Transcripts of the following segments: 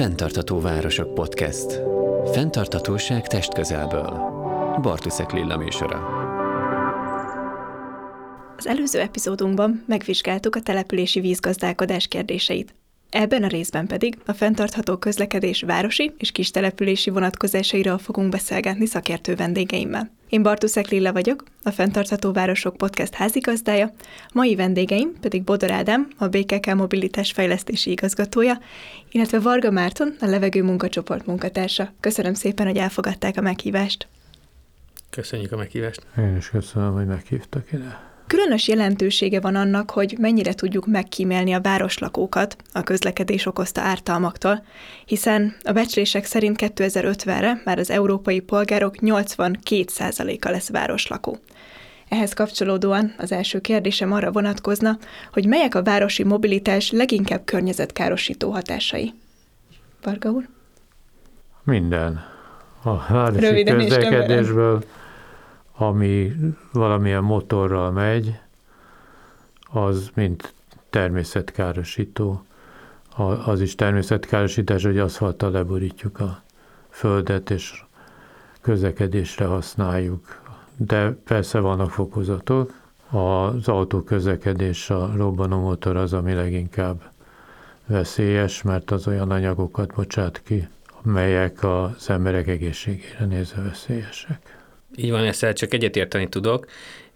Fentartató Városok Podcast. Fentartatóság testközelből. Bartuszek Lilla műsora. Az előző epizódunkban megvizsgáltuk a települési vízgazdálkodás kérdéseit. Ebben a részben pedig a fenntartható közlekedés városi és kistelepülési vonatkozásairól fogunk beszélgetni szakértő vendégeimmel. Én Bartuszek Lilla vagyok, a Fenntartható Városok Podcast házigazdája, mai vendégeim pedig Bodor Ádám, a BKK Mobilitás Fejlesztési Igazgatója, illetve Varga Márton, a Levegő Munkacsoport munkatársa. Köszönöm szépen, hogy elfogadták a meghívást. Köszönjük a meghívást. Én is köszönöm, hogy meghívtak ide. Különös jelentősége van annak, hogy mennyire tudjuk megkímélni a városlakókat a közlekedés okozta ártalmaktól, hiszen a becslések szerint 2050-re már az európai polgárok 82%-a lesz városlakó. Ehhez kapcsolódóan az első kérdésem arra vonatkozna, hogy melyek a városi mobilitás leginkább környezetkárosító hatásai. Varga úr? Minden. A városi Röviden és közlekedésből, ami valamilyen motorral megy, az mind természetkárosító. Az is természetkárosítás, hogy aszfalttal leborítjuk a földet, és közlekedésre használjuk. De persze vannak fokozatok. Az autóközlekedés, a robbanómotor az, ami leginkább veszélyes, mert az olyan anyagokat bocsát ki, melyek az emberek egészségére nézve veszélyesek. Így van, ezzel csak egyetérteni tudok.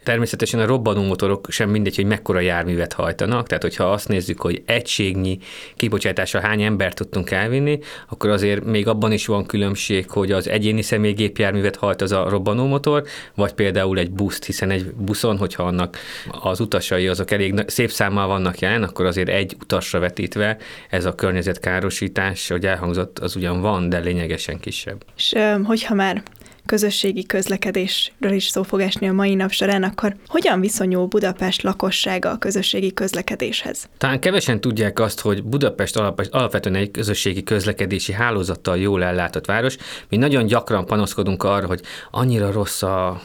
Természetesen a robbanó motorok sem mindegy, hogy mekkora járművet hajtanak, tehát hogyha azt nézzük, hogy egységnyi kibocsátásra hány embert tudtunk elvinni, akkor azért még abban is van különbség, hogy az egyéni személygépjárművet hajt az a robbanó motor, vagy például egy buszt, hiszen egy buszon, hogyha annak az utasai azok elég szép számmal vannak jelen, akkor azért egy utasra vetítve ez a környezetkárosítás, hogy elhangzott, az ugyan van, de lényegesen kisebb. És hogyha már közösségi közlekedésről is szó fog esni a mai nap során, akkor hogyan viszonyul Budapest lakossága a közösségi közlekedéshez? Talán kevesen tudják azt, hogy Budapest alap, alapvetően egy közösségi közlekedési hálózattal jól ellátott város. Mi nagyon gyakran panaszkodunk arra, hogy annyira rossz a,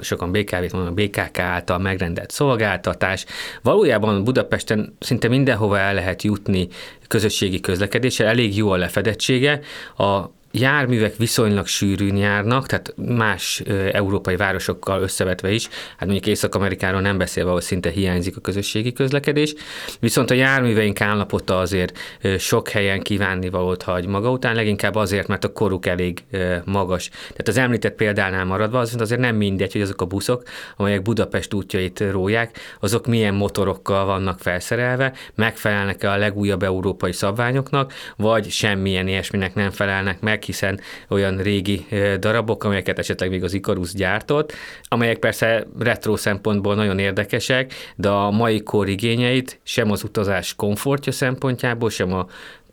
sokan BKV-t mondanak, BKK által megrendelt szolgáltatás. Valójában Budapesten szinte mindenhova el lehet jutni közösségi közlekedéssel, elég jó a lefedettsége. A járművek viszonylag sűrűn járnak, tehát más európai városokkal összevetve is, hát mondjuk Észak-Amerikáról nem beszélve, ahol szinte hiányzik a közösségi közlekedés, viszont a járműveink állapota azért sok helyen kívánnivalót hagy maga után, leginkább azért, mert a koruk elég magas. Tehát az említett példánál maradva, az azért nem mindegy, hogy azok a buszok, amelyek Budapest útjait róják, azok milyen motorokkal vannak felszerelve, megfelelnek-e a legújabb európai szabványoknak, vagy semmilyen ilyesminek nem felelnek meg, hiszen olyan régi ö, darabok, amelyeket esetleg még az Icarus gyártott, amelyek persze retro szempontból nagyon érdekesek, de a mai kor igényeit sem az utazás komfortja szempontjából, sem a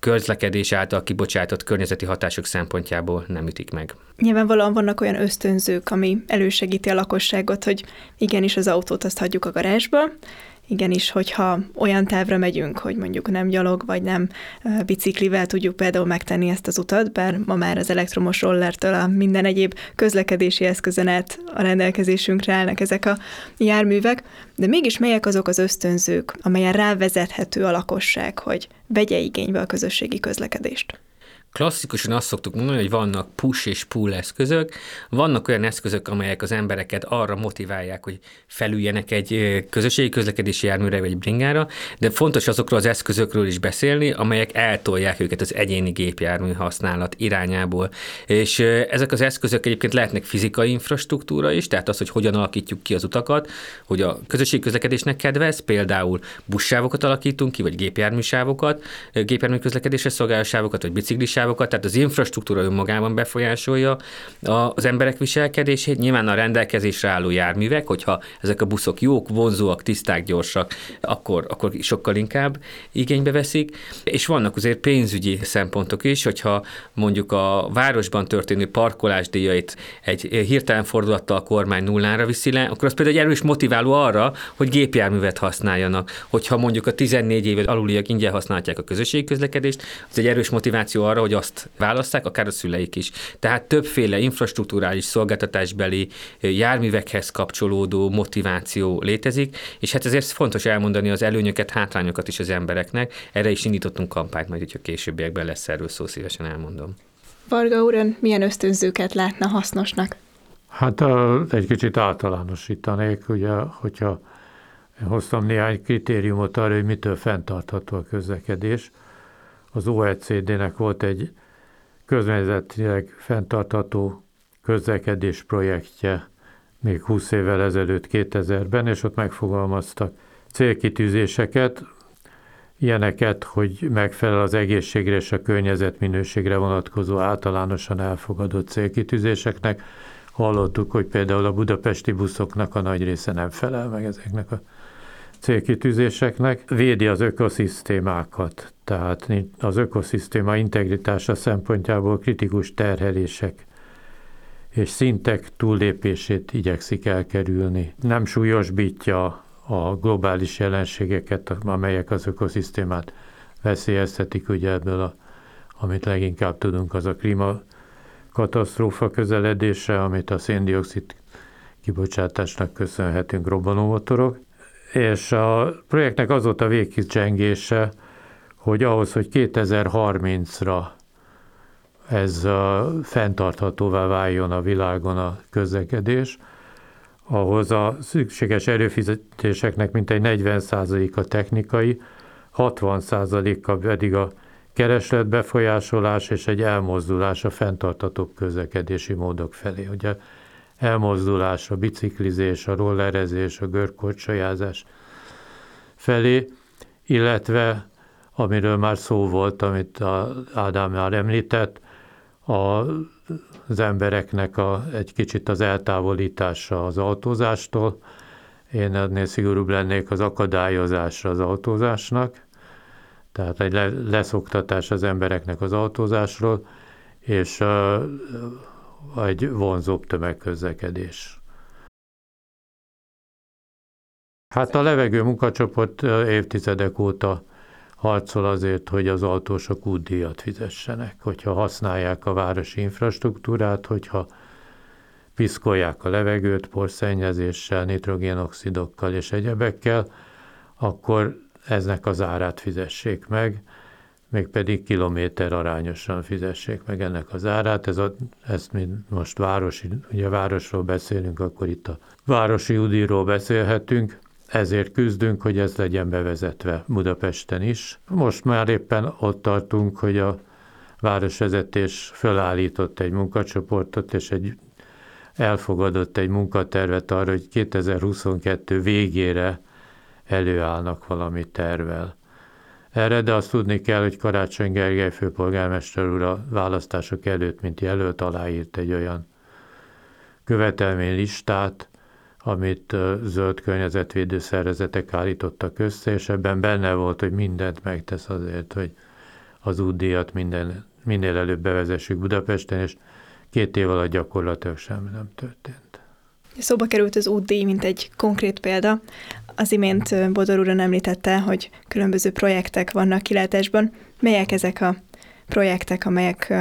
közlekedés által kibocsátott környezeti hatások szempontjából nem ütik meg. Nyilvánvalóan vannak olyan ösztönzők, ami elősegíti a lakosságot, hogy igenis az autót azt hagyjuk a garázsba, igenis, hogyha olyan távra megyünk, hogy mondjuk nem gyalog, vagy nem biciklivel tudjuk például megtenni ezt az utat, bár ma már az elektromos rollertől a minden egyéb közlekedési eszközön át a rendelkezésünkre állnak ezek a járművek, de mégis melyek azok az ösztönzők, amelyen rávezethető a lakosság, hogy vegye igénybe a közösségi közlekedést? Klasszikusan azt szoktuk mondani, hogy vannak push és pull eszközök, vannak olyan eszközök, amelyek az embereket arra motiválják, hogy felüljenek egy közösségi közlekedési járműre vagy bringára, de fontos azokról az eszközökről is beszélni, amelyek eltolják őket az egyéni gépjármű használat irányából. És ezek az eszközök egyébként lehetnek fizikai infrastruktúra is, tehát az, hogy hogyan alakítjuk ki az utakat, hogy a közösségi közlekedésnek kedvez, például buszsávokat alakítunk ki, vagy gépjárműsávokat, gépjármű közlekedésre szolgáló sávokat, vagy biciklisávokat, tehát az infrastruktúra önmagában befolyásolja az emberek viselkedését. Nyilván a rendelkezésre álló járművek, hogyha ezek a buszok jók, vonzóak, tiszták, gyorsak, akkor, akkor sokkal inkább igénybe veszik. És vannak azért pénzügyi szempontok is, hogyha mondjuk a városban történő parkolásdíjait egy hirtelen fordulattal a kormány nullára viszi le, akkor az például egy erős motiváló arra, hogy gépjárművet használjanak. Hogyha mondjuk a 14 év aluliak ingyen használhatják a közösségi közlekedést, az egy erős motiváció arra, hogy vagy azt választák, akár a szüleik is. Tehát többféle infrastruktúrális szolgáltatásbeli járművekhez kapcsolódó motiváció létezik, és hát ezért fontos elmondani az előnyöket, hátrányokat is az embereknek. Erre is indítottunk kampányt, majd hogyha későbbiekben lesz erről szó, szívesen elmondom. Varga úr, milyen ösztönzőket látna hasznosnak? Hát a, egy kicsit általánosítanék, ugye, hogyha hoztam néhány kritériumot arra, hogy mitől fenntartható a közlekedés. Az OECD-nek volt egy közmegyzetileg fenntartható közlekedés projektje még 20 évvel ezelőtt, 2000-ben, és ott megfogalmaztak célkitűzéseket, ilyeneket, hogy megfelel az egészségre és a környezetminőségre vonatkozó általánosan elfogadott célkitűzéseknek. Hallottuk, hogy például a budapesti buszoknak a nagy része nem felel meg ezeknek a célkitűzéseknek, védi az ökoszisztémákat, tehát az ökoszisztéma integritása szempontjából kritikus terhelések és szintek túllépését igyekszik elkerülni. Nem súlyosbítja a globális jelenségeket, amelyek az ökoszisztémát veszélyeztetik, ugye ebből, a, amit leginkább tudunk, az a klíma katasztrófa közeledése, amit a széndiokszid kibocsátásnak köszönhetünk robbanómotorok. És a projektnek az volt a végkicsengése, hogy ahhoz, hogy 2030-ra ez fenntarthatóvá váljon a világon a közlekedés, ahhoz a szükséges erőfizetéseknek mintegy 40%-a technikai, 60%-a pedig a kereslet befolyásolás és egy elmozdulás a fenntartatóbb közlekedési módok felé. Ugye elmozdulás, a biciklizés, a rollerezés, a görkorcsolyázás felé, illetve amiről már szó volt, amit a Ádám már említett, a az embereknek a, egy kicsit az eltávolítása az autózástól. Én ennél szigorúbb lennék az akadályozásra az autózásnak, tehát egy leszoktatás az embereknek az autózásról, és uh, egy vonzóbb tömegközlekedés. Hát a levegő munkacsoport évtizedek óta harcol azért, hogy az autósok útdíjat fizessenek, hogyha használják a városi infrastruktúrát, hogyha piszkolják a levegőt porszennyezéssel, nitrogénoxidokkal és egyebekkel, akkor eznek az árát fizessék meg, mégpedig kilométer arányosan fizessék meg ennek az árát. Ez a, ezt mi most városi, ugye városról beszélünk, akkor itt a városi udíról beszélhetünk ezért küzdünk, hogy ez legyen bevezetve Budapesten is. Most már éppen ott tartunk, hogy a városvezetés fölállított egy munkacsoportot, és egy elfogadott egy munkatervet arra, hogy 2022 végére előállnak valami tervel. Erre, de azt tudni kell, hogy Karácsony Gergely főpolgármester úr a választások előtt, mint jelölt, aláírt egy olyan követelménylistát, amit zöld környezetvédő szervezetek állítottak össze, és ebben benne volt, hogy mindent megtesz azért, hogy az útdíjat minden, minél előbb bevezessük Budapesten, és két év alatt gyakorlatilag semmi nem történt. Szóba került az útdíj, mint egy konkrét példa. Az imént Bodor úr említette, hogy különböző projektek vannak kilátásban. Melyek ezek a projektek, amelyek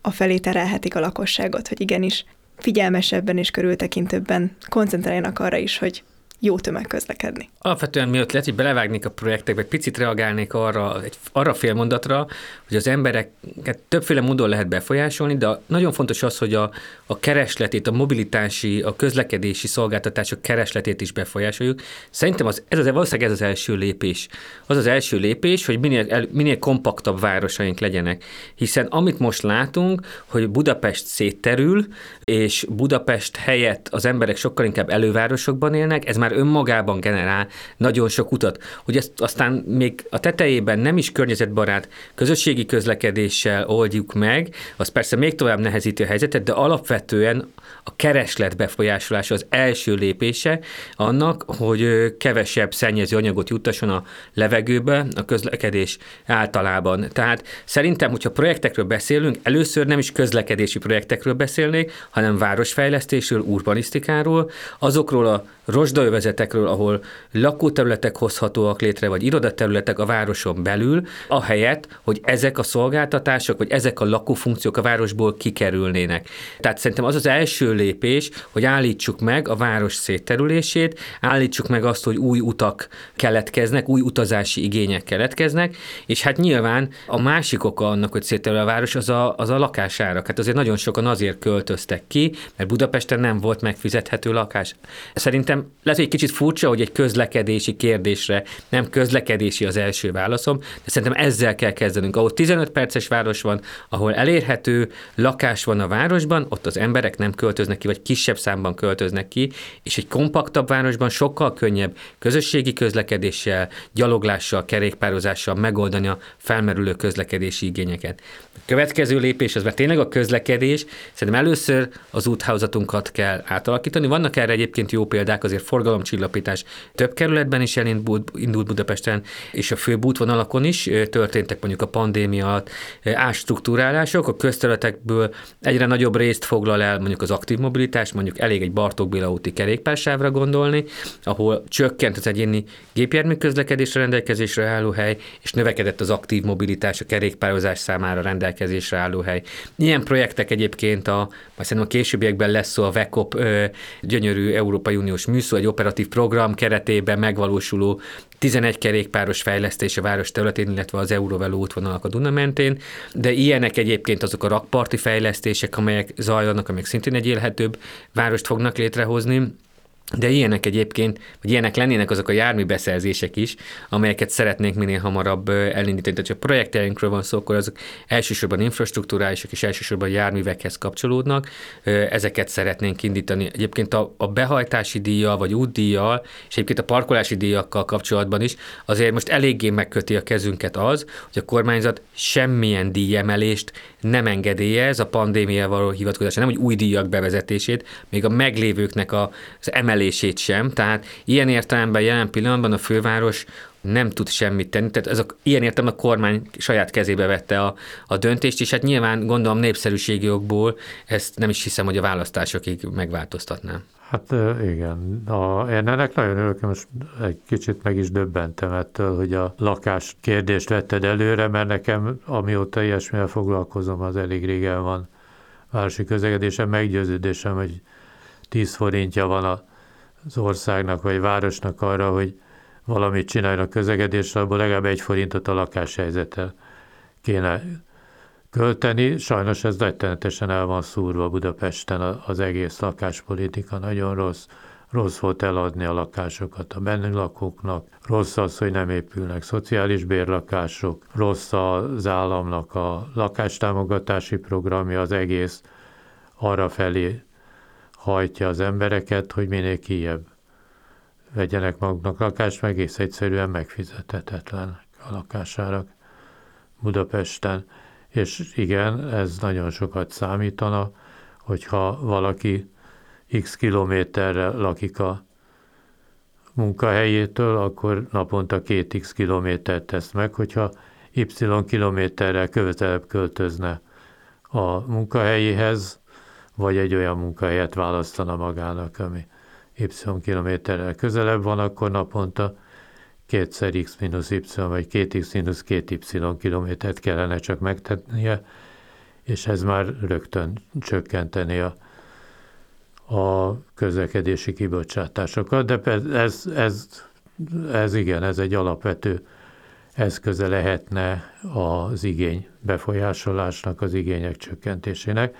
a felé terelhetik a lakosságot, hogy igenis figyelmesebben és körültekintőbben koncentráljanak arra is, hogy jó tömegközlekedni. Alapvetően miatt lehet, hogy belevágnék a projektekbe, picit reagálnék arra, egy, arra félmondatra, hogy az embereket többféle módon lehet befolyásolni, de nagyon fontos az, hogy a, a keresletét, a mobilitási, a közlekedési szolgáltatások keresletét is befolyásoljuk. Szerintem az, ez az, valószínűleg ez az első lépés. Az az első lépés, hogy minél, el, minél kompaktabb városaink legyenek. Hiszen amit most látunk, hogy Budapest szétterül, és Budapest helyett az emberek sokkal inkább elővárosokban élnek, ez már önmagában generál nagyon sok utat. Hogy ezt aztán még a tetejében nem is környezetbarát közösségi közlekedéssel oldjuk meg, az persze még tovább nehezíti a helyzetet, de alapvetően a kereslet befolyásolása az első lépése annak, hogy kevesebb szennyező anyagot juttasson a levegőbe a közlekedés általában. Tehát szerintem, hogyha projektekről beszélünk, először nem is közlekedési projektekről beszélnék, hanem városfejlesztésről, urbanisztikáról, azokról a rozsdaövezetekről, ahol lakóterületek hozhatóak létre, vagy irodaterületek a városon belül, ahelyett, hogy ezek a szolgáltatások, vagy ezek a lakófunkciók a városból kikerülnének. Tehát szerintem az az első lépés, hogy állítsuk meg a város szétterülését, állítsuk meg azt, hogy új utak keletkeznek, új utazási igények keletkeznek, és hát nyilván a másik oka annak, hogy szétterül a város, az a, az a lakásárak. Hát azért nagyon sokan azért költöztek ki, mert Budapesten nem volt megfizethető lakás. Szerintem lehet, hogy egy kicsit furcsa, hogy egy közlekedési kérdésre nem közlekedési az első válaszom, de szerintem ezzel kell kezdenünk. Ahol 15 perces város van, ahol elérhető lakás van a városban, ott az emberek nem költöznek ki, vagy kisebb számban költöznek ki, és egy kompaktabb városban sokkal könnyebb közösségi közlekedéssel, gyaloglással, kerékpározással megoldani a felmerülő közlekedési igényeket. Következő lépés az, mert tényleg a közlekedés, szerintem először az úthálózatunkat kell átalakítani. Vannak erre egyébként jó példák, azért forgalomcsillapítás több kerületben is elindult indult Budapesten, és a főbb útvonalakon is történtek mondjuk a pandémia alatt ástruktúrálások, a közterületekből egyre nagyobb részt foglal el mondjuk az aktív mobilitás, mondjuk elég egy Bartók Béla úti kerékpársávra gondolni, ahol csökkent az egyéni gépjármű közlekedésre rendelkezésre álló hely, és növekedett az aktív mobilitás, a kerékpározás számára rendelkezésre álló hely. Ilyen projektek egyébként a, majd szerintem a későbbiekben lesz szó a VECOP gyönyörű Európai Uniós műszó, egy operatív program keretében megvalósuló 11 kerékpáros fejlesztés a város területén, illetve az Euróveló útvonalak a Duna mentén, de ilyenek egyébként azok a rakparti fejlesztések, amelyek zajlanak, amelyek szintén egy élhetőbb várost fognak létrehozni, de ilyenek egyébként, vagy ilyenek lennének azok a járműbeszerzések is, amelyeket szeretnénk minél hamarabb elindítani. Tehát, ha projektjeinkről van szó, akkor azok elsősorban infrastruktúrálisak és elsősorban járművekhez kapcsolódnak. Ezeket szeretnénk indítani. Egyébként a, a behajtási díjjal, vagy útdíjjal, és egyébként a parkolási díjakkal kapcsolatban is azért most eléggé megköti a kezünket az, hogy a kormányzat semmilyen díjemelést nem engedélyez a pandémia való hivatkozásra, nem hogy új díjak bevezetését, még a meglévőknek az emelését sem. Tehát ilyen értelemben jelen pillanatban a főváros nem tud semmit tenni. Tehát ez a, ilyen értem a kormány saját kezébe vette a, a döntést, és hát nyilván gondolom népszerűségi okból ezt nem is hiszem, hogy a választásokig megváltoztatná. Hát igen, a, én ennek nagyon örülök, most egy kicsit meg is döbbentem ettől, hogy a lakás kérdést vetted előre, mert nekem amióta ilyesmivel foglalkozom, az elég régen van városi közlekedésem, meggyőződésem, hogy 10 forintja van az országnak vagy városnak arra, hogy valamit csináljanak közlekedésre, abból legalább egy forintot a lakáshelyzettel kéne költeni. Sajnos ez rettenetesen el van szúrva Budapesten az egész lakáspolitika, nagyon rossz. Rossz volt eladni a lakásokat a bennünk lakóknak, rossz az, hogy nem épülnek szociális bérlakások, rossz az államnak a lakástámogatási programja, az egész arra felé hajtja az embereket, hogy minél kijebb vegyenek maguknak lakást, meg egész egyszerűen megfizethetetlen a lakásárak Budapesten. És igen, ez nagyon sokat számítana, hogyha valaki x kilométerre lakik a munkahelyétől, akkor naponta két x kilométert tesz meg, hogyha y kilométerrel közelebb költözne a munkahelyéhez, vagy egy olyan munkahelyet választana magának, ami y kilométerrel közelebb van, akkor naponta kétszer x minusz y, vagy két x minusz két y kilométert kellene csak megtennie, és ez már rögtön csökkenteni a, a közlekedési kibocsátásokat, de ez, ez, ez igen, ez egy alapvető eszköze lehetne az igény befolyásolásnak, az igények csökkentésének.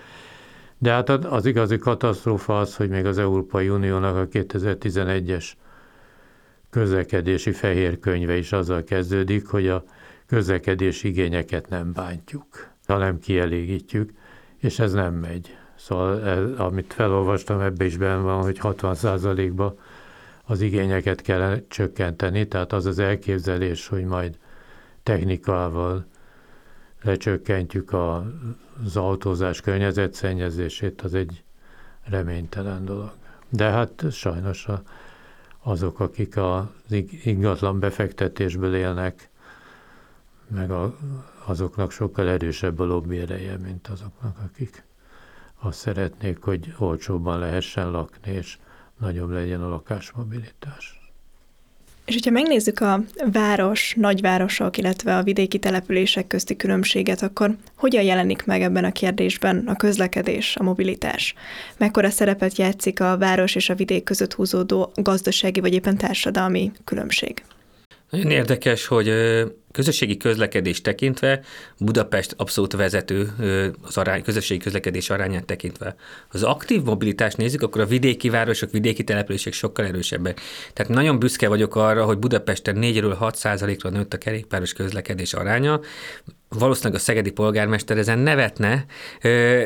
De hát az igazi katasztrófa az, hogy még az Európai Uniónak a 2011-es közlekedési fehér könyve is azzal kezdődik, hogy a közlekedési igényeket nem bántjuk, hanem kielégítjük, és ez nem megy. Szóval ez, amit felolvastam, ebbe is benne van, hogy 60%-ba az igényeket kell csökkenteni, tehát az az elképzelés, hogy majd technikával lecsökkentjük a, az autózás környezetszennyezését, az egy reménytelen dolog. De hát sajnos a, azok, akik az ingatlan befektetésből élnek, meg azoknak sokkal erősebb a lobby ereje, mint azoknak, akik azt szeretnék, hogy olcsóbban lehessen lakni, és nagyobb legyen a lakásmobilitás. És hogyha megnézzük a város, nagyvárosok, illetve a vidéki települések közti különbséget, akkor hogyan jelenik meg ebben a kérdésben a közlekedés, a mobilitás? Mekkora szerepet játszik a város és a vidék között húzódó gazdasági vagy éppen társadalmi különbség? Nagyon érdekes, hogy közösségi közlekedés tekintve Budapest abszolút vezető az arány, közösségi közlekedés arányát tekintve. Az aktív mobilitást nézzük, akkor a vidéki városok, vidéki települések sokkal erősebbek. Tehát nagyon büszke vagyok arra, hogy Budapesten 4-ről 6 ra nőtt a kerékpáros közlekedés aránya, valószínűleg a szegedi polgármester ezen nevetne,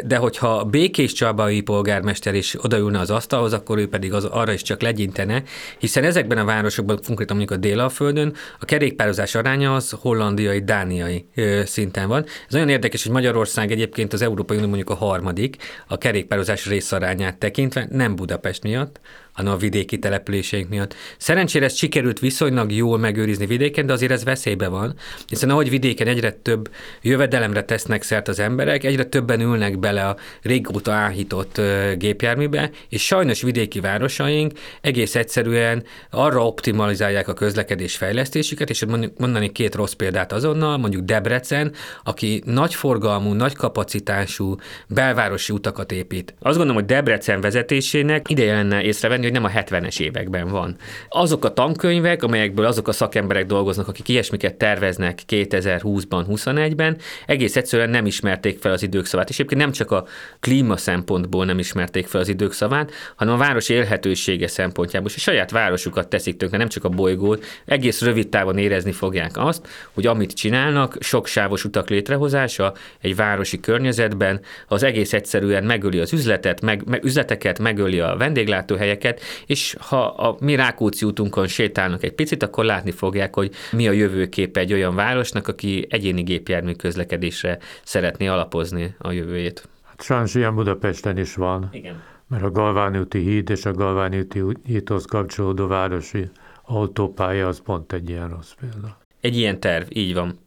de hogyha Békés Csabai polgármester is odaülne az asztalhoz, akkor ő pedig az, arra is csak legyintene, hiszen ezekben a városokban, konkrétan mondjuk a Délalföldön, a kerékpározás aránya az hollandiai, dániai szinten van. Ez nagyon érdekes, hogy Magyarország egyébként az Európai Unió mondjuk a harmadik, a kerékpározás részarányát tekintve, nem Budapest miatt, a vidéki településeink miatt. Szerencsére ezt sikerült viszonylag jól megőrizni vidéken, de azért ez veszélybe van, hiszen ahogy vidéken egyre több jövedelemre tesznek szert az emberek, egyre többen ülnek bele a régóta áhított gépjárműbe, és sajnos vidéki városaink egész egyszerűen arra optimalizálják a közlekedés fejlesztésüket, és mondani két rossz példát azonnal, mondjuk Debrecen, aki nagy forgalmú, nagy kapacitású belvárosi utakat épít. Azt gondolom, hogy Debrecen vezetésének ideje lenne észrevenni, hogy nem a 70-es években van. Azok a tankönyvek, amelyekből azok a szakemberek dolgoznak, akik ilyesmiket terveznek 2020-ban, 21-ben, egész egyszerűen nem ismerték fel az idők szavát. És egyébként nem csak a klíma szempontból nem ismerték fel az idők szavát, hanem a város élhetősége szempontjából. És a saját városukat teszik tönkre, nem csak a bolygót, egész rövid távon érezni fogják azt, hogy amit csinálnak, sok sávos utak létrehozása egy városi környezetben, az egész egyszerűen megöli az üzletet, meg, meg üzleteket, megöli a vendéglátóhelyeket, és ha a mi Rákóczi útunkon sétálnak egy picit, akkor látni fogják, hogy mi a jövőkép egy olyan városnak, aki egyéni gépjármű közlekedésre szeretné alapozni a jövőjét. Hát sajnos ilyen Budapesten is van. Igen. Mert a Galváni úti híd és a Galváni úti hídhoz kapcsolódó városi autópálya az pont egy ilyen rossz példa. Egy ilyen terv, így van.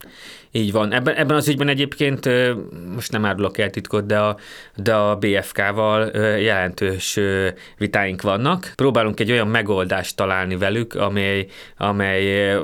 Így van. Ebben, ebben az ügyben egyébként, most nem árulok el titkot, de a, de a BFK-val jelentős vitáink vannak. Próbálunk egy olyan megoldást találni velük, amely, amely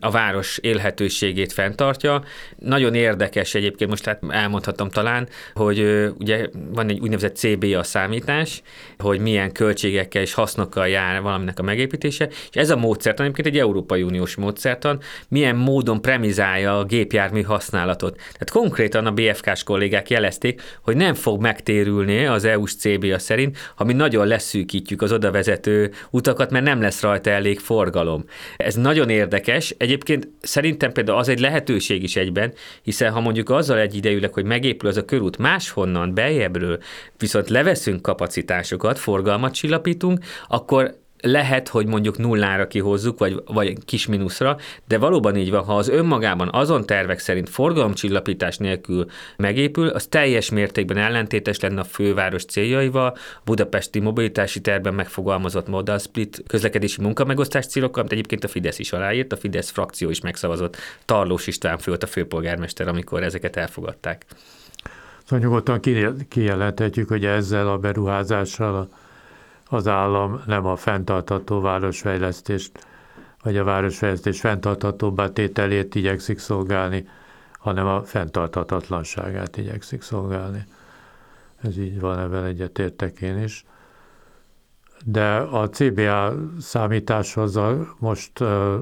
a város élhetőségét fenntartja. Nagyon érdekes egyébként, most hát elmondhatom talán, hogy ugye van egy úgynevezett CBA számítás, hogy milyen költségekkel és hasznokkal jár valaminek a megépítése, és ez a módszertan egyébként egy Európai Uniós módszertan, milyen módon premizálja a gépjár jármű használatot. Tehát konkrétan a BFK-s kollégák jelezték, hogy nem fog megtérülni az EU-s CBA szerint, ha mi nagyon leszűkítjük az odavezető utakat, mert nem lesz rajta elég forgalom. Ez nagyon érdekes. Egyébként szerintem például az egy lehetőség is egyben, hiszen ha mondjuk azzal egyidejűleg, hogy megépül az a körút máshonnan, beljebbről, viszont leveszünk kapacitásokat, forgalmat csillapítunk, akkor lehet, hogy mondjuk nullára kihozzuk, vagy, vagy kis mínuszra, de valóban így van, ha az önmagában azon tervek szerint forgalomcsillapítás nélkül megépül, az teljes mértékben ellentétes lenne a főváros céljaival, budapesti mobilitási tervben megfogalmazott modal split közlekedési munkamegosztás célokkal, amit egyébként a Fidesz is aláírt, a Fidesz frakció is megszavazott. Tarlós István fő a főpolgármester, amikor ezeket elfogadták. Szóval nyugodtan kijelenthetjük, hogy ezzel a beruházással a az állam nem a fenntartató városfejlesztést, vagy a városfejlesztés fenntartatóbbá tételét igyekszik szolgálni, hanem a fenntartatatlanságát igyekszik szolgálni. Ez így van, ebben egyetértek én is. De a CBA számításhoz most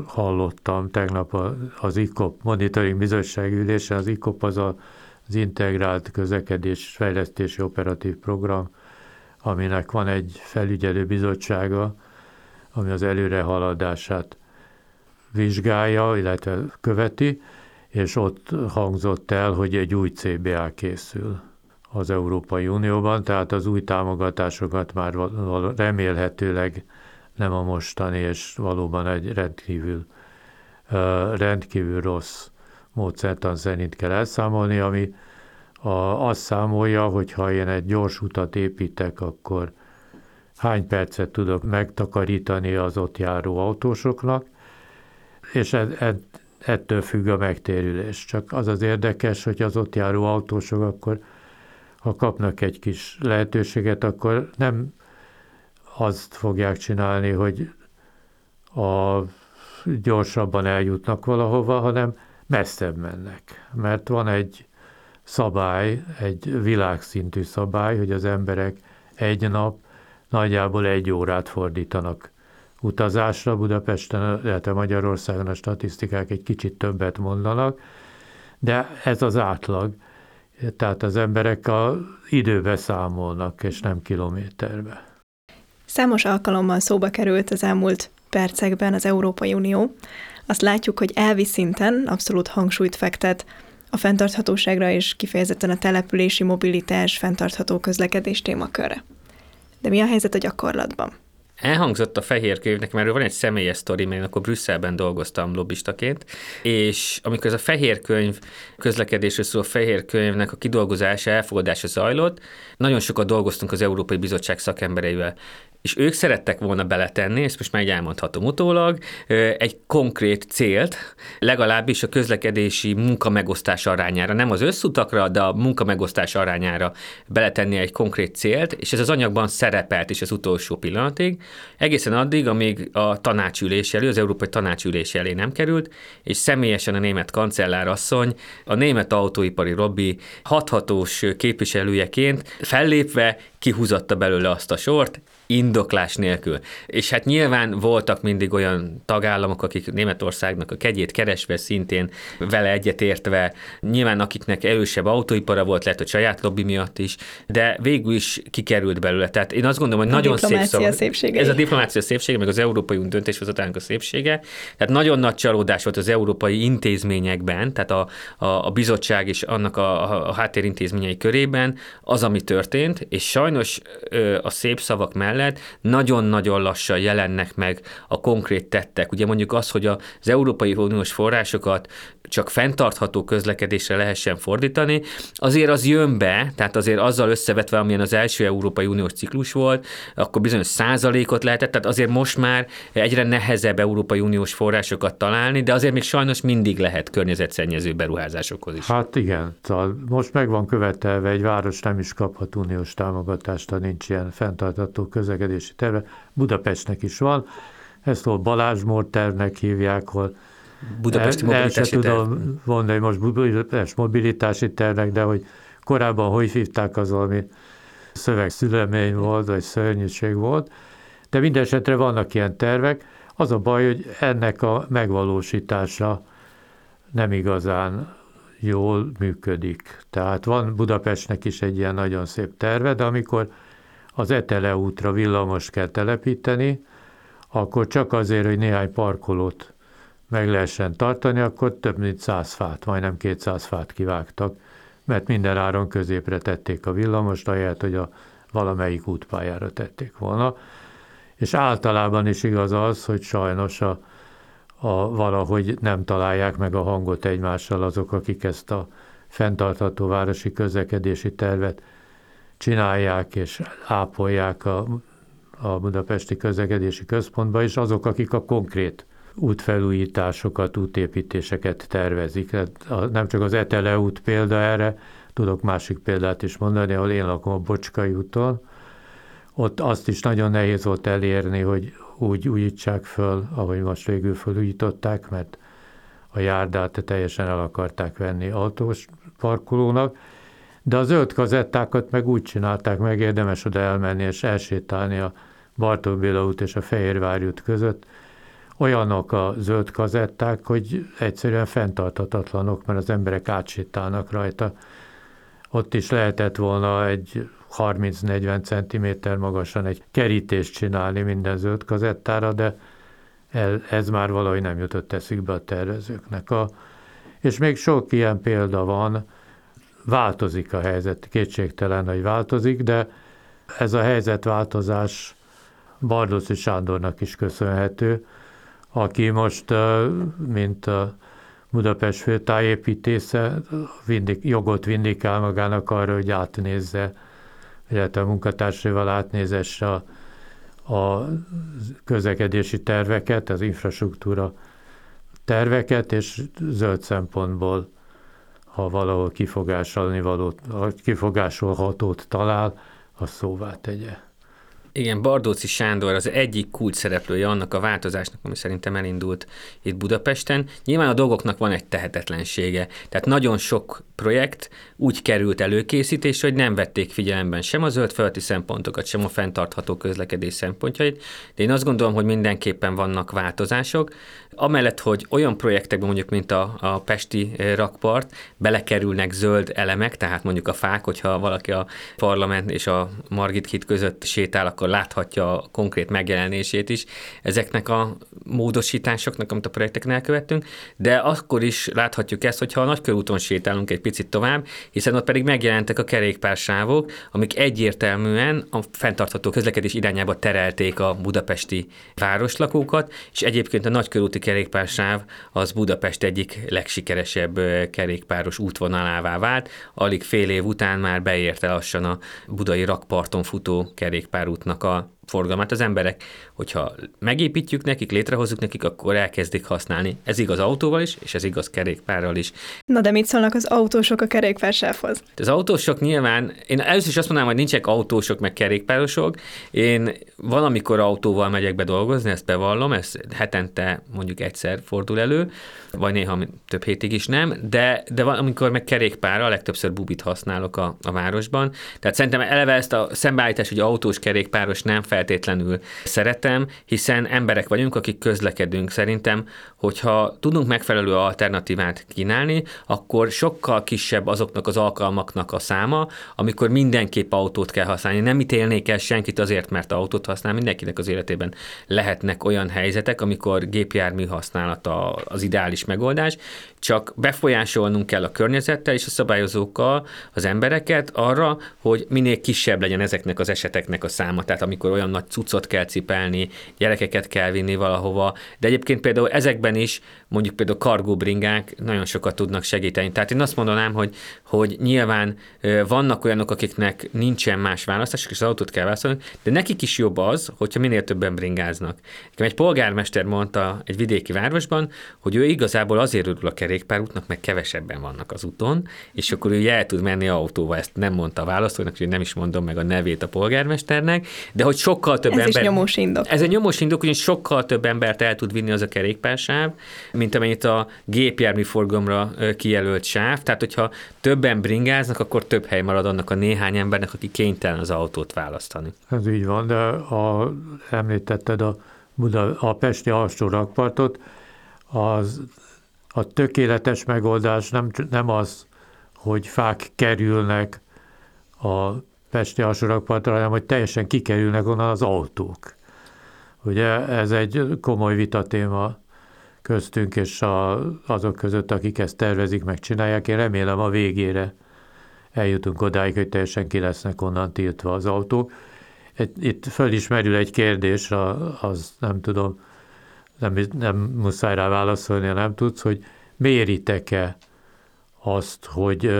hallottam tegnap az ICOP monitoring bizottság ülésen, az ICOP az az integrált közlekedés fejlesztési operatív program, aminek van egy felügyelő bizottsága, ami az előrehaladását vizsgálja, illetve követi, és ott hangzott el, hogy egy új CBA készül az Európai Unióban, tehát az új támogatásokat már remélhetőleg nem a mostani, és valóban egy rendkívül, rendkívül rossz módszertan szerint kell elszámolni, ami a, azt számolja, hogy ha én egy gyors utat építek, akkor hány percet tudok megtakarítani az ott járó autósoknak, és ed, ed, ettől függ a megtérülés. Csak az az érdekes, hogy az ott járó autósok akkor, ha kapnak egy kis lehetőséget, akkor nem azt fogják csinálni, hogy a gyorsabban eljutnak valahova, hanem messzebb mennek. Mert van egy szabály, egy világszintű szabály, hogy az emberek egy nap nagyjából egy órát fordítanak utazásra. Budapesten, illetve Magyarországon a statisztikák egy kicsit többet mondanak, de ez az átlag. Tehát az emberek a időbe számolnak, és nem kilométerbe. Számos alkalommal szóba került az elmúlt percekben az Európai Unió. Azt látjuk, hogy elvi szinten abszolút hangsúlyt fektet a fenntarthatóságra és kifejezetten a települési mobilitás, fenntartható közlekedés témakörre. De mi a helyzet a gyakorlatban? Elhangzott a fehér könyvnek, mert van egy személyes sztori, mert én akkor Brüsszelben dolgoztam lobbistaként, és amikor ez a fehér könyv közlekedésről szóló fehér könyvnek a kidolgozása, elfogadása zajlott, nagyon sokat dolgoztunk az Európai Bizottság szakembereivel és ők szerettek volna beletenni, ezt most már így elmondhatom utólag, egy konkrét célt, legalábbis a közlekedési munkamegosztás arányára, nem az összutakra, de a munkamegosztás arányára beletenni egy konkrét célt, és ez az anyagban szerepelt is az utolsó pillanatig, egészen addig, amíg a tanácsülés elé, az Európai Tanácsülés elé nem került, és személyesen a német kancellárasszony, a német autóipari lobby hathatós képviselőjeként fellépve kihúzatta belőle azt a sort, indoklás nélkül. És hát nyilván voltak mindig olyan tagállamok, akik Németországnak a kegyét keresve szintén vele egyetértve, nyilván akiknek erősebb autóipara volt, lehet, hogy saját lobby miatt is, de végül is kikerült belőle. Tehát én azt gondolom, hogy a nagyon szép szava. Ez a diplomácia szépsége, meg az Európai Unió döntéshozatának a szépsége. Tehát nagyon nagy csalódás volt az európai intézményekben, tehát a, a, a bizottság és annak a, a, a háttérintézményei körében az, ami történt, és sajnos a szép szavak mellett mellett nagyon-nagyon lassan jelennek meg a konkrét tettek. Ugye mondjuk az, hogy az Európai Uniós forrásokat csak fenntartható közlekedésre lehessen fordítani, azért az jön be, tehát azért azzal összevetve, amilyen az első Európai Uniós ciklus volt, akkor bizonyos százalékot lehetett, tehát azért most már egyre nehezebb Európai Uniós forrásokat találni, de azért még sajnos mindig lehet környezetszennyező beruházásokhoz is. Hát igen, most meg van követelve, egy város nem is kaphat uniós támogatást, ha nincs ilyen fenntartható közlekedési terve. Budapestnek is van, ezt a Balázs tervnek hívják, hol Budapesti mobilitási el sem tudom mondani most Budapest mobilitási tervnek, de hogy korábban hogy hívták az valami szövegszülemény volt, vagy szörnyűség volt, de minden esetre vannak ilyen tervek. Az a baj, hogy ennek a megvalósítása nem igazán jól működik. Tehát van Budapestnek is egy ilyen nagyon szép terve, de amikor az Etele útra villamos kell telepíteni, akkor csak azért, hogy néhány parkolót meg lehessen tartani, akkor több mint száz fát, majdnem 200 fát kivágtak, mert minden áron középre tették a villamost, ahelyett, hogy a valamelyik útpályára tették volna. És általában is igaz az, hogy sajnos a, a, valahogy nem találják meg a hangot egymással azok, akik ezt a fenntartható városi közlekedési tervet csinálják és ápolják a, a budapesti közlekedési központba, és azok, akik a konkrét útfelújításokat, útépítéseket tervezik. Hát nem csak az Etele út példa erre, tudok másik példát is mondani, ahol én lakom a Bocskai úton. Ott azt is nagyon nehéz volt elérni, hogy úgy újítsák föl, ahogy most végül fölújították, mert a járdát teljesen el akarták venni autós parkolónak, de a zöld kazettákat meg úgy csinálták meg, érdemes oda elmenni és elsétálni a Bartók Béla út és a Fehérvár út között, olyanok a zöld kazetták, hogy egyszerűen fenntarthatatlanok, mert az emberek átsétálnak rajta. Ott is lehetett volna egy 30-40 cm magasan egy kerítést csinálni minden zöld kazettára, de ez már valahogy nem jutott eszükbe a tervezőknek. A, és még sok ilyen példa van, változik a helyzet, kétségtelen, hogy változik, de ez a helyzetváltozás Bardoszi Sándornak is köszönhető, aki most, mint a Budapest főtájépítésze, vindik, jogot vindikál magának arra, hogy átnézze, illetve a munkatársaival átnézesse a, a közlekedési terveket, az infrastruktúra terveket, és zöld szempontból, ha valahol kifogásolni valót, kifogásolhatót talál, azt szóvá tegye. Igen, Bardóci Sándor az egyik kult szereplője annak a változásnak, ami szerintem elindult itt Budapesten. Nyilván a dolgoknak van egy tehetetlensége. Tehát nagyon sok projekt úgy került előkészítésre, hogy nem vették figyelemben sem a zöld felti szempontokat, sem a fenntartható közlekedés szempontjait. De én azt gondolom, hogy mindenképpen vannak változások. Amellett, hogy olyan projektekben mondjuk, mint a, a Pesti rakpart, belekerülnek zöld elemek, tehát mondjuk a fák, hogyha valaki a parlament és a Margit híd között sétál, akkor láthatja a konkrét megjelenését is ezeknek a módosításoknak, amit a projekteken elkövettünk, de akkor is láthatjuk ezt, hogyha a nagykörúton sétálunk egy picit tovább, hiszen ott pedig megjelentek a kerékpársávok, amik egyértelműen a fenntartható közlekedés irányába terelték a budapesti városlakókat, és egyébként a nagykörúti kerékpársáv az Budapest egyik legsikeresebb kerékpáros útvonalává vált. Alig fél év után már beérte lassan a budai rakparton futó kerékpárútnak a forgalmát az emberek, hogyha megépítjük nekik, létrehozzuk nekik, akkor elkezdik használni. Ez igaz autóval is, és ez igaz kerékpárral is. Na de mit szólnak az autósok a kerékpársávhoz? Az autósok nyilván, én először is azt mondanám, hogy nincsenek autósok meg kerékpárosok. Én van, amikor autóval megyek be dolgozni, ezt bevallom, ez hetente mondjuk egyszer fordul elő, vagy néha több hétig is nem, de, de van, amikor meg kerékpárral, legtöbbször bubit használok a, a városban. Tehát szerintem eleve ezt a szembeállítás, hogy autós kerékpáros nem feltétlenül szeretem, hiszen emberek vagyunk, akik közlekedünk. Szerintem, hogyha tudunk megfelelő alternatívát kínálni, akkor sokkal kisebb azoknak az alkalmaknak a száma, amikor mindenképp autót kell használni. Nem ítélnék el senkit azért, mert autót használ, mindenkinek az életében lehetnek olyan helyzetek, amikor gépjármű használata az ideális megoldás, csak befolyásolnunk kell a környezettel és a szabályozókkal az embereket arra, hogy minél kisebb legyen ezeknek az eseteknek a száma. Tehát amikor olyan nagy cuccot kell cipelni, gyerekeket kell vinni valahova, de egyébként például ezekben is mondjuk például kargóbringák nagyon sokat tudnak segíteni. Tehát én azt mondanám, hogy, hogy nyilván vannak olyanok, akiknek nincsen más választás, és az autót kell választani, de nekik is jobb az, hogyha minél többen bringáznak. Egy polgármester mondta egy vidéki városban, hogy ő igazából azért örül a kerékpárútnak, meg kevesebben vannak az úton, és akkor ő el tud menni autóval. Ezt nem mondta a választónak, hogy nem is mondom meg a nevét a polgármesternek, de hogy sokkal több ez ember... Ez nyomós indok. Ez egy nyomós indok, hogy sokkal több embert el tud vinni az a kerékpársáv, mint amennyit a gépjármű forgalomra kijelölt sáv. Tehát, hogyha többen bringáznak, akkor több hely marad annak a néhány embernek, aki kénytelen az autót választani. Ez így van, de a, említetted a, Buda, a Pesti alsó rakpartot, az, a tökéletes megoldás nem, nem az, hogy fák kerülnek a Pesti alsó rakpartra, hanem hogy teljesen kikerülnek onnan az autók. Ugye ez egy komoly vitatéma köztünk és a, azok között, akik ezt tervezik, megcsinálják. Én remélem a végére eljutunk odáig, hogy teljesen ki lesznek onnan tiltva az autók. Itt fölismerül egy kérdés, az nem tudom, nem, nem muszáj rá válaszolni, nem tudsz, hogy méritek-e azt, hogy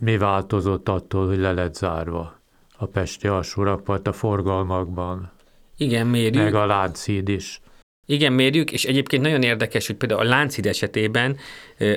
mi változott attól, hogy le lett zárva a Pesti alsórakpart a forgalmakban. Igen, mérjük. Meg a Lánchíd is. Igen, mérjük, és egyébként nagyon érdekes, hogy például a Lánchíd esetében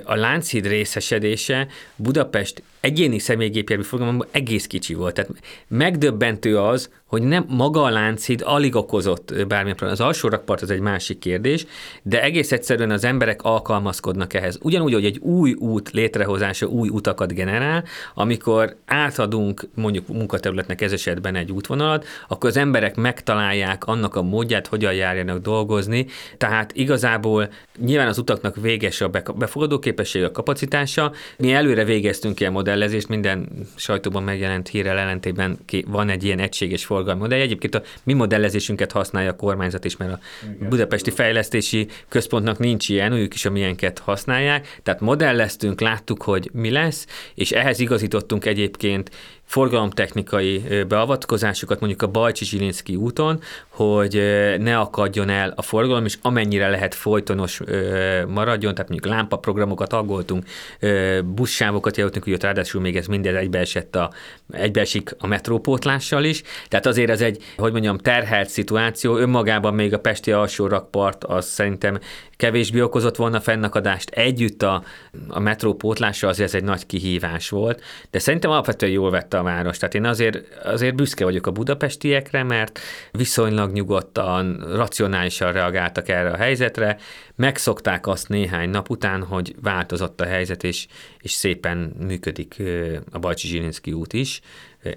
a Lánchíd részesedése Budapest egyéni személygépjármű forgalomban egész kicsi volt. Tehát megdöbbentő az, hogy nem maga a Lánchíd alig okozott bármilyen problémát. Az alsó rakpart az egy másik kérdés, de egész egyszerűen az emberek alkalmazkodnak ehhez. Ugyanúgy, hogy egy új út létrehozása új utakat generál, amikor átadunk mondjuk munkaterületnek ez esetben egy útvonalat, akkor az emberek megtalálják annak a módját, hogyan járjanak dolgozni. Tehát igazából nyilván az utaknak véges a befogadó képessége, a kapacitása. Mi előre végeztünk ilyen modellezést, minden sajtóban megjelent hírrel ellentében van egy ilyen egységes forgalmi modell. Egyébként a mi modellezésünket használja a kormányzat is, mert a Igen. Budapesti Fejlesztési Központnak nincs ilyen, ők is a milyenket használják. Tehát modelleztünk, láttuk, hogy mi lesz, és ehhez igazítottunk egyébként forgalomtechnikai beavatkozásokat mondjuk a Bajcsi Zsilinszki úton, hogy ne akadjon el a forgalom, és amennyire lehet folytonos maradjon, tehát mondjuk lámpaprogramokat aggoltunk, buszsávokat jelöltünk, hogy ott ráadásul még ez minden egybeesett a, egybeesik a metrópótlással is, tehát azért ez egy, hogy mondjam, terhelt szituáció, önmagában még a Pesti alsó rakpart az szerintem kevésbé okozott volna fennakadást. Együtt a, a metró pótlása azért ez egy nagy kihívás volt, de szerintem alapvetően jól vette a város. Tehát én azért, azért büszke vagyok a budapestiekre, mert viszonylag nyugodtan, racionálisan reagáltak erre a helyzetre, megszokták azt néhány nap után, hogy változott a helyzet, és, és szépen működik a Bajcsi Zsilinszki út is.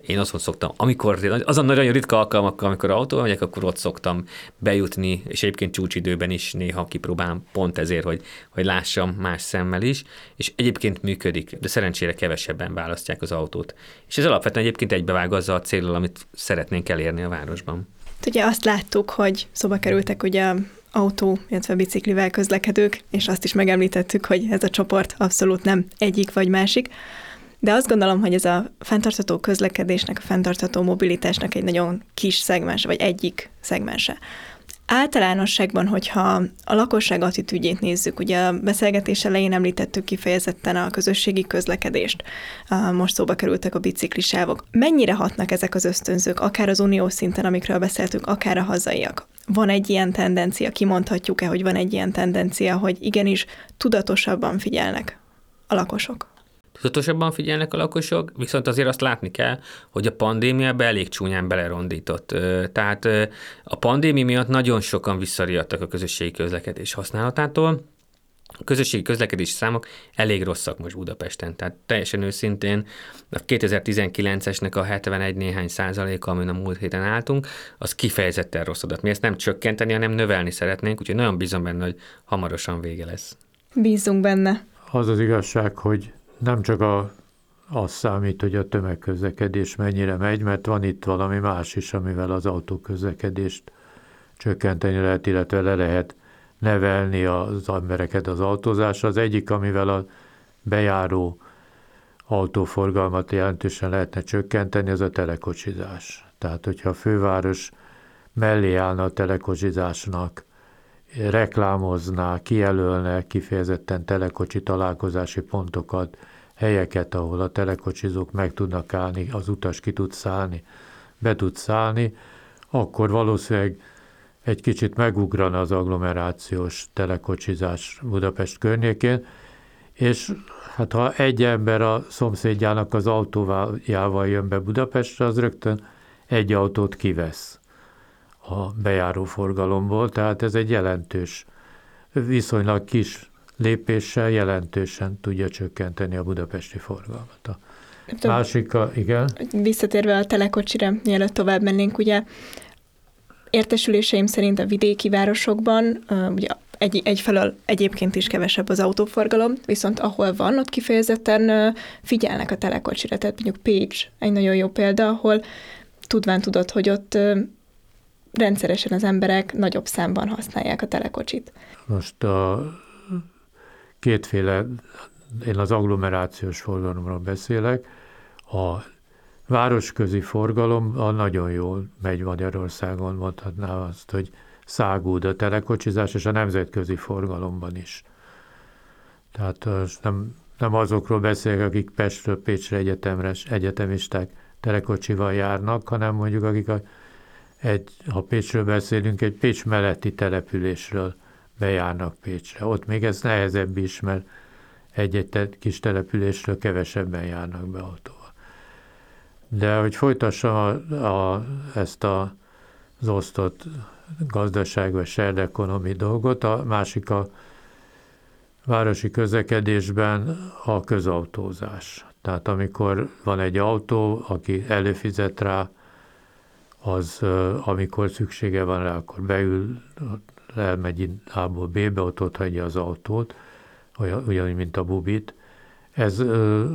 Én azon szoktam, amikor, azon nagyon ritka alkalmakkal, amikor autóval megyek, akkor ott szoktam bejutni, és egyébként csúcsidőben is néha kipróbálom, pont ezért, hogy, hogy lássam más szemmel is, és egyébként működik, de szerencsére kevesebben választják az autót. És ez alapvetően egyébként egybevág azzal a célral, amit szeretnénk elérni a városban. Ugye azt láttuk, hogy szoba kerültek ugye autó, illetve biciklivel közlekedők, és azt is megemlítettük, hogy ez a csoport abszolút nem egyik vagy másik. De azt gondolom, hogy ez a fenntartható közlekedésnek, a fenntartható mobilitásnak egy nagyon kis szegmens, vagy egyik szegmense. Általánosságban, hogyha a lakosság attitűdjét nézzük, ugye a beszélgetés elején említettük kifejezetten a közösségi közlekedést, most szóba kerültek a biciklisávok. Mennyire hatnak ezek az ösztönzők, akár az uniós szinten, amikről beszéltünk, akár a hazaiak? Van egy ilyen tendencia, kimondhatjuk-e, hogy van egy ilyen tendencia, hogy igenis tudatosabban figyelnek a lakosok? Tudatosabban figyelnek a lakosok, viszont azért azt látni kell, hogy a pandémia elég csúnyán belerondított. Tehát a pandémia miatt nagyon sokan visszariadtak a közösségi közlekedés használatától, a közösségi közlekedési számok elég rosszak most Budapesten, tehát teljesen őszintén a 2019-esnek a 71 néhány százaléka, amin a múlt héten álltunk, az kifejezetten rossz adat. Mi ezt nem csökkenteni, hanem növelni szeretnénk, úgyhogy nagyon bízom benne, hogy hamarosan vége lesz. Bízunk benne. Az az igazság, hogy nem csak a, az számít, hogy a tömegközlekedés mennyire megy, mert van itt valami más is, amivel az autóközlekedést csökkenteni lehet, illetve le lehet nevelni az embereket az autózásra. Az egyik, amivel a bejáró autóforgalmat jelentősen lehetne csökkenteni, az a telekocsizás. Tehát, hogyha a főváros mellé állna a telekocsizásnak, reklámozná, kijelölne kifejezetten telekocsi találkozási pontokat, helyeket, ahol a telekocsizók meg tudnak állni, az utas ki tud szállni, be tud szállni, akkor valószínűleg egy kicsit megugrana az agglomerációs telekocsizás Budapest környékén, és hát ha egy ember a szomszédjának az autójával jön be Budapestre, az rögtön egy autót kivesz a bejáró forgalomból, tehát ez egy jelentős, viszonylag kis lépéssel jelentősen tudja csökkenteni a budapesti forgalmat. A másik, a, igen. Visszatérve a telekocsira, mielőtt tovább mennénk, ugye értesüléseim szerint a vidéki városokban ugye egy, egyfelől egyébként is kevesebb az autóforgalom, viszont ahol van, ott kifejezetten figyelnek a telekocsira. Tehát mondjuk Pécs egy nagyon jó példa, ahol tudván tudod, hogy ott rendszeresen az emberek nagyobb számban használják a telekocsit. Most a kétféle, én az agglomerációs forgalomról beszélek, a városközi forgalom a nagyon jól megy Magyarországon, mondhatná azt, hogy szágúd a telekocsizás, és a nemzetközi forgalomban is. Tehát nem, nem azokról beszélek, akik Pestről Pécsre egyetemre, egyetemisták telekocsival járnak, hanem mondjuk akik a egy, ha Pécsről beszélünk, egy Pécs melletti településről bejárnak Pécsre. Ott még ez nehezebb is, mert egy-egy kis településről kevesebben járnak be autóval. De hogy folytassam a, a, ezt a, az osztott gazdaság vagy shared economy dolgot, a másik a városi közlekedésben a közautózás. Tehát amikor van egy autó, aki előfizet rá, az amikor szüksége van rá, akkor beül, elmegy A-ból B-be, ott ott hagyja az autót, ugyanúgy, mint a bubit. Ez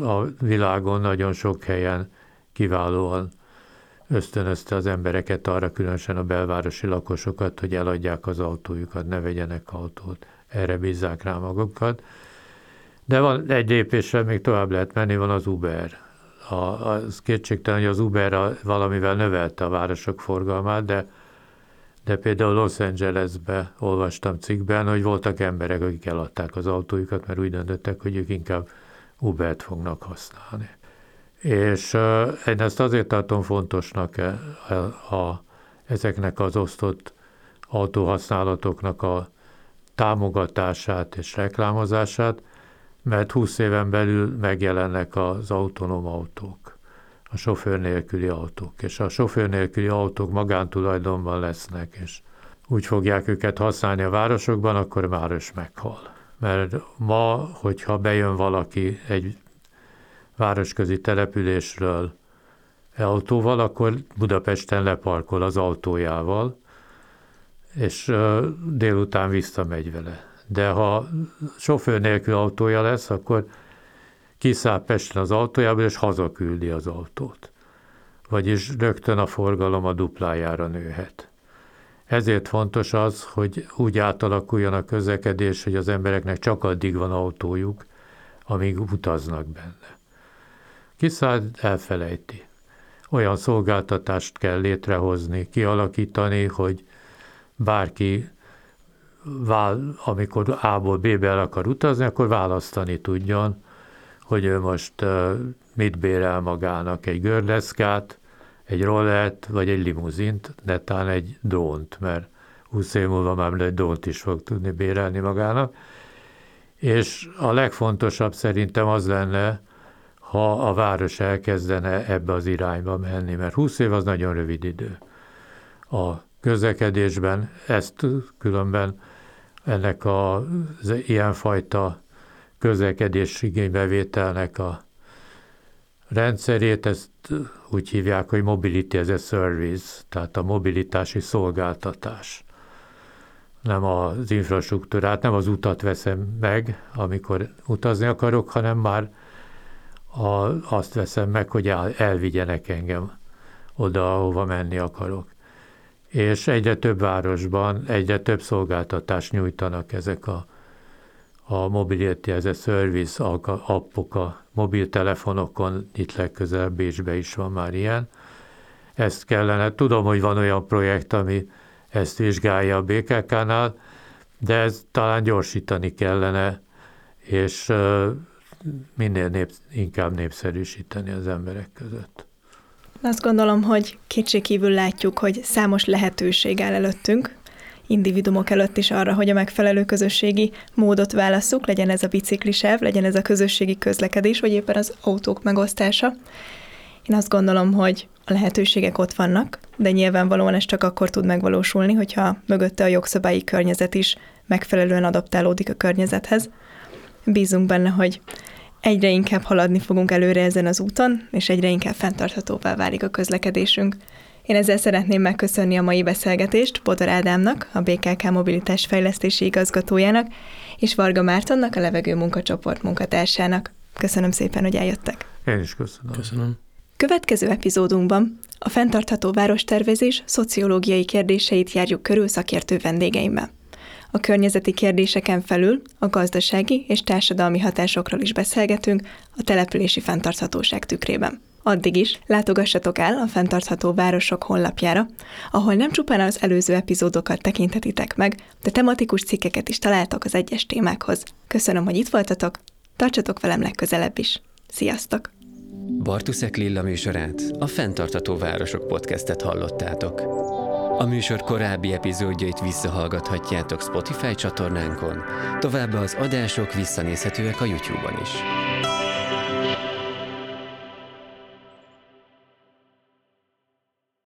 a világon nagyon sok helyen kiválóan ösztönözte az embereket arra, különösen a belvárosi lakosokat, hogy eladják az autójukat, ne vegyenek autót, erre bízzák rá magukat. De van egy lépésre még tovább lehet menni, van az Uber a, az kétségtelen, hogy az Uber a, valamivel növelte a városok forgalmát, de, de például Los Angelesbe olvastam cikkben, hogy voltak emberek, akik eladták az autójukat, mert úgy döntöttek, hogy ők inkább Ubert fognak használni. És uh, én ezt azért tartom fontosnak a, a, a, ezeknek az osztott autóhasználatoknak a támogatását és reklámozását, mert 20 éven belül megjelennek az autonóm autók, a sofőr nélküli autók, és a sofőr nélküli autók magántulajdonban lesznek, és úgy fogják őket használni a városokban, akkor már is meghal. Mert ma, hogyha bejön valaki egy városközi településről autóval, akkor Budapesten leparkol az autójával, és délután visszamegy vele. De ha sofőr nélkül autója lesz, akkor kiszáll Pesten az autójából, és hazaküldi az autót. Vagyis rögtön a forgalom a duplájára nőhet. Ezért fontos az, hogy úgy átalakuljon a közlekedés, hogy az embereknek csak addig van autójuk, amíg utaznak benne. Kiszáll, elfelejti. Olyan szolgáltatást kell létrehozni, kialakítani, hogy bárki, vál, amikor A-ból B-be el akar utazni, akkor választani tudjon, hogy ő most mit bérel magának, egy görleszkát, egy rollert, vagy egy limuzint, netán egy drónt, mert 20 év múlva már egy drónt is fog tudni bérelni magának. És a legfontosabb szerintem az lenne, ha a város elkezdene ebbe az irányba menni, mert 20 év az nagyon rövid idő. A közlekedésben ezt különben ennek az ilyenfajta közlekedés igénybevételnek a rendszerét, ezt úgy hívják, hogy Mobility as a Service, tehát a mobilitási szolgáltatás. Nem az infrastruktúrát, nem az utat veszem meg, amikor utazni akarok, hanem már a, azt veszem meg, hogy el, elvigyenek engem oda, ahova menni akarok. És egyre több városban egyre több szolgáltatást nyújtanak ezek a, a Mobility as a Service appok a mobiltelefonokon, itt legközelebb Bécsbe is van már ilyen. Ezt kellene, tudom, hogy van olyan projekt, ami ezt vizsgálja a BKK-nál, de ez talán gyorsítani kellene, és minél nép, inkább népszerűsíteni az emberek között. Azt gondolom, hogy kétségkívül látjuk, hogy számos lehetőség áll előttünk, individumok előtt is arra, hogy a megfelelő közösségi módot válasszuk, legyen ez a biciklisev, legyen ez a közösségi közlekedés, vagy éppen az autók megosztása. Én azt gondolom, hogy a lehetőségek ott vannak, de nyilvánvalóan ez csak akkor tud megvalósulni, hogyha mögötte a jogszabályi környezet is megfelelően adaptálódik a környezethez. Bízunk benne, hogy egyre inkább haladni fogunk előre ezen az úton, és egyre inkább fenntarthatóvá válik a közlekedésünk. Én ezzel szeretném megköszönni a mai beszélgetést Bodor Ádámnak, a BKK Mobilitás Fejlesztési Igazgatójának, és Varga Mártonnak, a Levegő Munkacsoport munkatársának. Köszönöm szépen, hogy eljöttek. Én is köszönöm. Köszönöm. Következő epizódunkban a fenntartható várostervezés szociológiai kérdéseit járjuk körül szakértő vendégeimmel. A környezeti kérdéseken felül a gazdasági és társadalmi hatásokról is beszélgetünk a települési fenntarthatóság tükrében. Addig is látogassatok el a Fentartható Városok honlapjára, ahol nem csupán az előző epizódokat tekinthetitek meg, de tematikus cikkeket is találtok az egyes témákhoz. Köszönöm, hogy itt voltatok, tartsatok velem legközelebb is. Sziasztok! Bartuszek Lilla műsorát, a Fentartató Városok podcastet hallottátok. A műsor korábbi epizódjait visszahallgathatjátok Spotify csatornánkon, továbbá az adások visszanézhetőek a YouTube-on is.